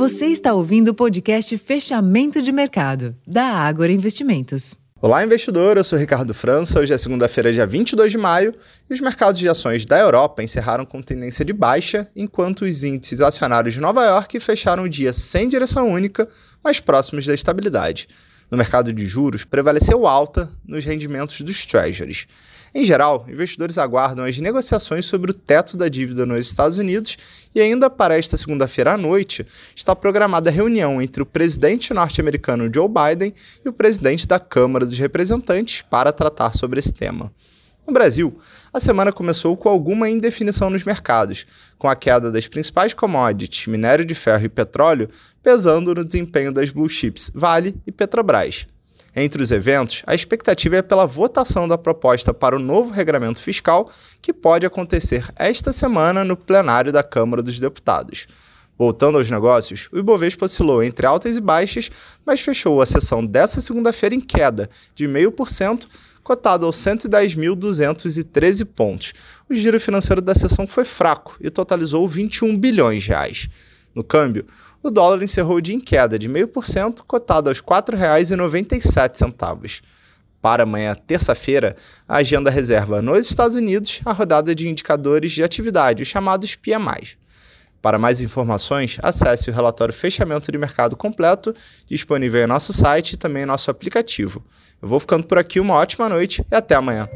Você está ouvindo o podcast Fechamento de Mercado, da Ágora Investimentos. Olá, investidor. Eu sou Ricardo França. Hoje é segunda-feira, dia 22 de maio, e os mercados de ações da Europa encerraram com tendência de baixa, enquanto os índices acionários de Nova York fecharam o dia sem direção única, mas próximos da estabilidade. No mercado de juros, prevaleceu alta nos rendimentos dos treasuries. Em geral, investidores aguardam as negociações sobre o teto da dívida nos Estados Unidos e ainda para esta segunda-feira à noite está programada a reunião entre o presidente norte-americano Joe Biden e o presidente da Câmara dos Representantes para tratar sobre esse tema. No Brasil, a semana começou com alguma indefinição nos mercados, com a queda das principais commodities, minério de ferro e petróleo, pesando no desempenho das blue chips Vale e Petrobras. Entre os eventos, a expectativa é pela votação da proposta para o novo regramento fiscal, que pode acontecer esta semana no plenário da Câmara dos Deputados. Voltando aos negócios, o Ibovespa oscilou entre altas e baixas, mas fechou a sessão dessa segunda-feira em queda de 0,5%, cotado aos 110.213 pontos. O giro financeiro da sessão foi fraco e totalizou 21 bilhões de reais. No câmbio, o dólar encerrou o dia em queda de 0,5%, cotado aos R$ 4,97. Para amanhã, terça-feira, a agenda reserva nos Estados Unidos a rodada de indicadores de atividade, os chamados PMI. Para mais informações, acesse o relatório Fechamento de Mercado completo, disponível em nosso site e também em nosso aplicativo. Eu vou ficando por aqui, uma ótima noite e até amanhã.